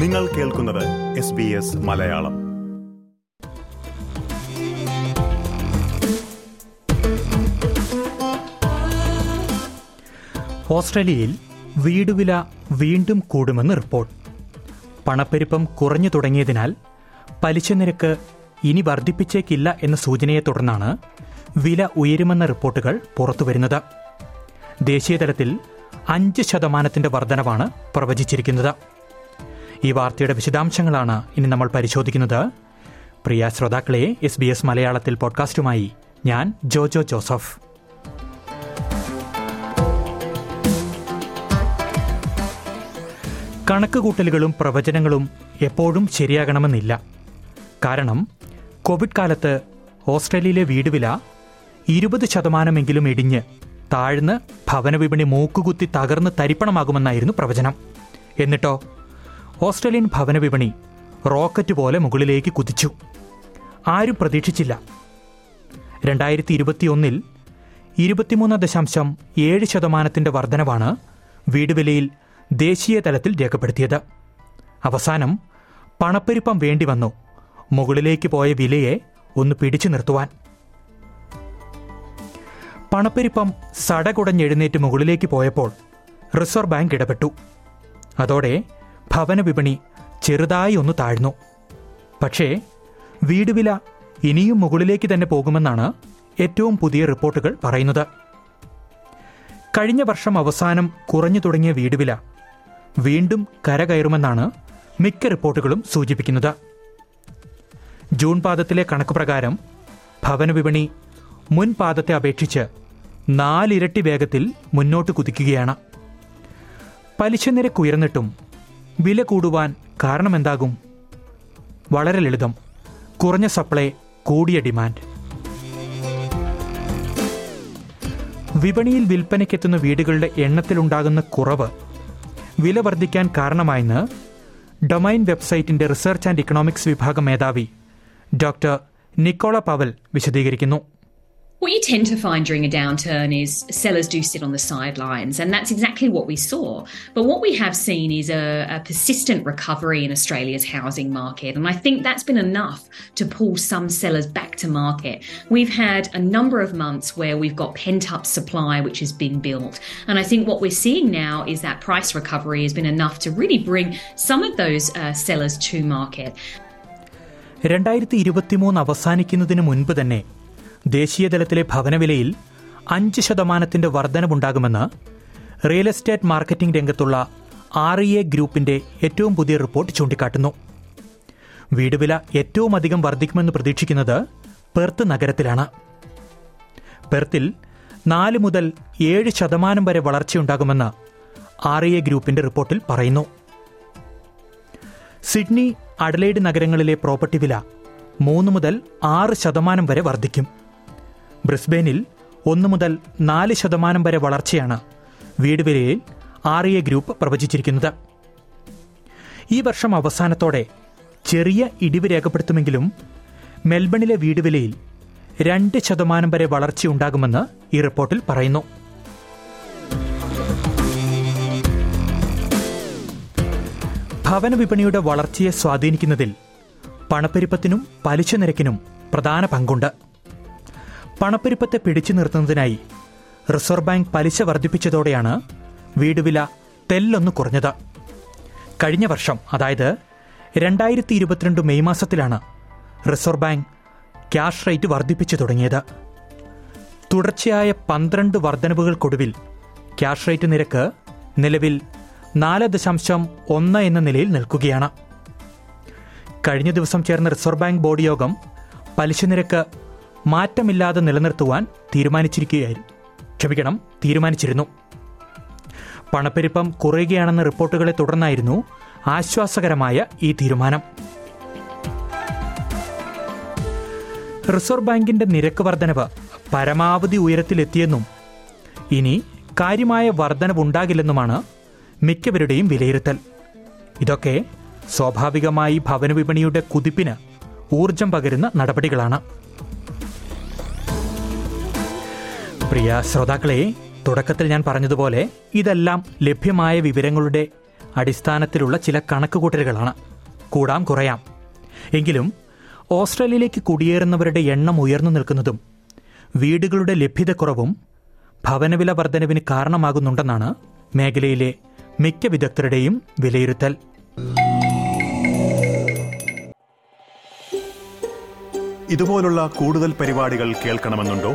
നിങ്ങൾ കേൾക്കുന്നത് S B S Malayalam. ഓസ്ട്രേലിയയിൽ വീടുവില വീണ്ടും കൂടുമെന്ന് റിപ്പോർട്ട്. പണപ്പെരുപ്പം കുറഞ്ഞു തുടങ്ങിയതിനാൽ പലിശ നിരക്ക് ഇനി വർദ്ധിപ്പിച്ചേക്കില്ല എന്ന സൂചനയെ തുടർന്നാണ് വില ഉയരുമെന്ന റിപ്പോർട്ടുകൾ പുറത്തുവരുന്നത്. ദേശീയതലത്തിൽ അഞ്ച് ശതമാനത്തിന്റെ വർധനവാണ് പ്രവചിച്ചിരിക്കുന്നത്. ഈ വാർത്തയുടെ വിശദാംശങ്ങളാണ് ഇനി നമ്മൾ പരിശോധിക്കുന്നത്. പ്രിയ ശ്രോതാക്കളെ എസ് ബി എസ് മലയാളത്തിൽ പോഡ്കാസ്റ്റുമായി ഞാൻ ജോജോ ജോസഫ്. കണക്കുകൂട്ടലുകളും പ്രവചനങ്ങളും എപ്പോഴും ശരിയാകണമെന്നില്ല. കാരണം കോവിഡ് കാലത്ത് ഓസ്ട്രേലിയയിലെ വീടുവില ഇരുപത് ശതമാനമെങ്കിലും ഇടിഞ്ഞ് താഴ്ന്ന് ഭവനവിപണി മൂക്കുകുത്തി തകർന്ന് തരിപ്പണമാകുമെന്നായിരുന്നു പ്രവചനം. എന്നിട്ടോ ഓസ്ട്രേലിയൻ ഭവന വിപണി റോക്കറ്റ് പോലെ മുകളിലേക്ക് കുതിച്ചു. ആരും പ്രതീക്ഷിച്ചില്ല. രണ്ടായിരത്തി ഇരുപത്തിയൊന്നിൽ ഇരുപത്തിമൂന്ന് ദശാംശം ഏഴ് ശതമാനത്തിന്റെ വർധനവാണ് വീടുവിലയിൽ ദേശീയ തലത്തിൽ രേഖപ്പെടുത്തിയത്. അവസാനം പണപ്പെരുപ്പം വേണ്ടി വന്നു. മുകളിലേക്ക് പോയ വിലയെ ഒന്ന് പിടിച്ചു നിർത്തുവാൻ. പണപ്പെരുപ്പം സടകുടഞ്ഞെഴുന്നേറ്റ് മുകളിലേക്ക് പോയപ്പോൾ റിസർവ് ബാങ്ക് ഇടപെട്ടു. അതോടെ ഭവന വിപണി ചെറുതായി ഒന്ന് താഴ്ന്നു. പക്ഷേ വീട് വില ഇനിയും മുകളിലേക്ക് തന്നെ പോകുമെന്നാണ് ഏറ്റവും പുതിയ റിപ്പോർട്ടുകൾ പറയുന്നത്. കഴിഞ്ഞ വർഷം അവസാനം കുറഞ്ഞു തുടങ്ങിയ വീട് വില വീണ്ടും കരകയറുമെന്നാണ് മിക്ക റിപ്പോർട്ടുകളും സൂചിപ്പിക്കുന്നത്. ജൂൺ പാദത്തിലെ കണക്ക് പ്രകാരം ഭവന വിപണി മുൻ അപേക്ഷിച്ച് നാലിരട്ടി വേഗത്തിൽ മുന്നോട്ട് കുതിക്കുകയാണ്. പലിശ നിരക്ക് ഉയർന്നിട്ടും വില കൂടുവാൻ കാരണമെന്താകും വളരെ ലളിതം. കുറഞ്ഞ സപ്ലൈ കൂടിയ ഡിമാൻഡ്. വിപണിയിൽ വിൽപ്പനയ്ക്കെത്തുന്ന വീടുകളുടെ എണ്ണത്തിലുണ്ടാകുന്ന കുറവ് വില വർദ്ധിക്കാൻ കാരണമായെന്ന് ഡൊമൈൻ വെബ്സൈറ്റിന്റെ റിസർച്ച് ആൻഡ് ഇക്കണോമിക്സ് വിഭാഗം മേധാവി ഡോക്ടർ നിക്കോള പവൽ വിശദീകരിക്കുന്നു. What you tend to find during a downturn is sellers do sit on the sidelines, and that's exactly what we saw. But what we have seen is a, a, persistent recovery in Australia's housing market, and I think that's been enough to pull some sellers back to market. We've had a number of months where we've got pent up supply which has been built, and I think what we're seeing now is that price recovery has been enough to really bring some of those uh, sellers to market. രണ്ടായിരത്തി ഇരുപത്തിമൂന്ന് അവസാനിക്കുന്നതിന് മുൻപ് തന്നെ ദേശീയതലത്തിലെ ഭവനവിലയിൽ അഞ്ച് ശതമാനത്തിന്റെ വർധനവുണ്ടാകുമെന്ന് real estate marketing രംഗത്തുള്ള R E A ഗ്രൂപ്പിന്റെ ഏറ്റവും പുതിയ റിപ്പോർട്ട് ചൂണ്ടിക്കാട്ടുന്നു. വീടുവില ഏറ്റവും അധികം വർദ്ധിക്കുമെന്ന് പ്രതീക്ഷിക്കുന്നത് പെർത്ത് നഗരത്തിലാണ്. പെർത്തിൽ നാല് മുതൽ ഏഴ് ശതമാനം വരെ വളർച്ചയുണ്ടാകുമെന്ന് ആർ ഇ എ ഗ്രൂപ്പിന്റെ റിപ്പോർട്ടിൽ പറയുന്നു. സിഡ്നി അഡലൈഡ് നഗരങ്ങളിലെ പ്രോപ്പർട്ടി വില മൂന്ന് മുതൽ ആറ് ശതമാനം വരെ വർദ്ധിക്കും. ബ്രിസ്ബെയിനിൽ ഒന്നു മുതൽ നാല് ശതമാനം വരെ വളർച്ചയാണ് വീട് വിലയിൽ ആർ എ ഗ്രൂപ്പ് പ്രവചിച്ചിരിക്കുന്നത്. ഈ വർഷം അവസാനത്തോടെ ചെറിയ ഇടിവ് രേഖപ്പെടുത്തുമെങ്കിലും മെൽബണിലെ വീട് വിലയിൽ രണ്ട് ശതമാനം വരെ വളർച്ചയുണ്ടാകുമെന്ന് ഈ റിപ്പോർട്ടിൽ പറയുന്നു. ഭവന വിപണിയുടെ വളർച്ചയെ സ്വാധീനിക്കുന്നതിൽ പണപ്പെരുപ്പത്തിനും പലിശ നിരക്കിനും പ്രധാന പങ്കുണ്ട്. പണപ്പെരുപ്പത്തെ പിടിച്ചു നിർത്തുന്നതിനായി റിസർവ് ബാങ്ക് പലിശ വർദ്ധിപ്പിച്ചതോടെയാണ് വീടുവില തെല്ലൊന്ന് കുറഞ്ഞത്. കഴിഞ്ഞ വർഷം അതായത് രണ്ടായിരത്തി ഇരുപത്തിരണ്ട് മെയ് മാസത്തിലാണ് റിസർവ് ബാങ്ക് ക്യാഷ് റേറ്റ് വർദ്ധിപ്പിച്ചു തുടങ്ങിയത്. തുടർച്ചയായ പന്ത്രണ്ട് വർധനവുകൾക്കൊടുവിൽ ക്യാഷ് റേറ്റ് നിരക്ക് നിലവിൽ നാല് ദശാംശം ഒന്ന് എന്ന നിലയിൽ നിൽക്കുകയാണ്. കഴിഞ്ഞ ദിവസം ചേർന്ന റിസർവ് ബാങ്ക് ബോർഡ് യോഗം പലിശ നിരക്ക് മാറ്റമില്ലാതെ നിലനിർത്തുവാൻ തീരുമാനിച്ചിരിക്കുകയായിരുന്നു. ക്ഷമിക്കണം തീരുമാനിച്ചിരുന്നു. പണപ്പെരുപ്പം കുറയുകയാണെന്ന റിപ്പോർട്ടുകളെ തുടർന്നായിരുന്നു ആശ്വാസകരമായ ഈ തീരുമാനം. റിസർവ് ബാങ്കിന്റെ നിരക്ക് വർധനവ് പരമാവധി ഉയരത്തിലെത്തിയെന്നും ഇനി കാര്യമായ വർധനവുണ്ടാകില്ലെന്നുമാണ് മിക്കവരുടെയും വിലയിരുത്തൽ. ഇതൊക്കെ സ്വാഭാവികമായി ഭവനവിപണിയുടെ കുതിപ്പിന് ഊർജം പകരുന്ന നടപടികളാണ്. പ്രിയ ശ്രോതാക്കളെ തുടക്കത്തിൽ ഞാൻ പറഞ്ഞതുപോലെ ഇതെല്ലാം ലഭ്യമായ വിവരങ്ങളുടെ അടിസ്ഥാനത്തിലുള്ള ചില കണക്കുകൂട്ടലുകളാണ്. കൂടാം കുറയാം. എങ്കിലും ഓസ്ട്രേലിയയിലേക്ക് കുടിയേറുന്നവരുടെ എണ്ണം ഉയർന്നു നിൽക്കുന്നതും വീടുകളുടെ ലഭ്യതക്കുറവും ഭവനവില വർധനവിന് കാരണമാകുന്നുണ്ടെന്നാണ് മേഖലയിലെ മിക്ക വിദഗ്ധരുടെയും വിലയിരുത്തൽ. ഇതുപോലുള്ള കൂടുതൽ പരിപാടികൾ കേൾക്കണമെന്നുണ്ടോ?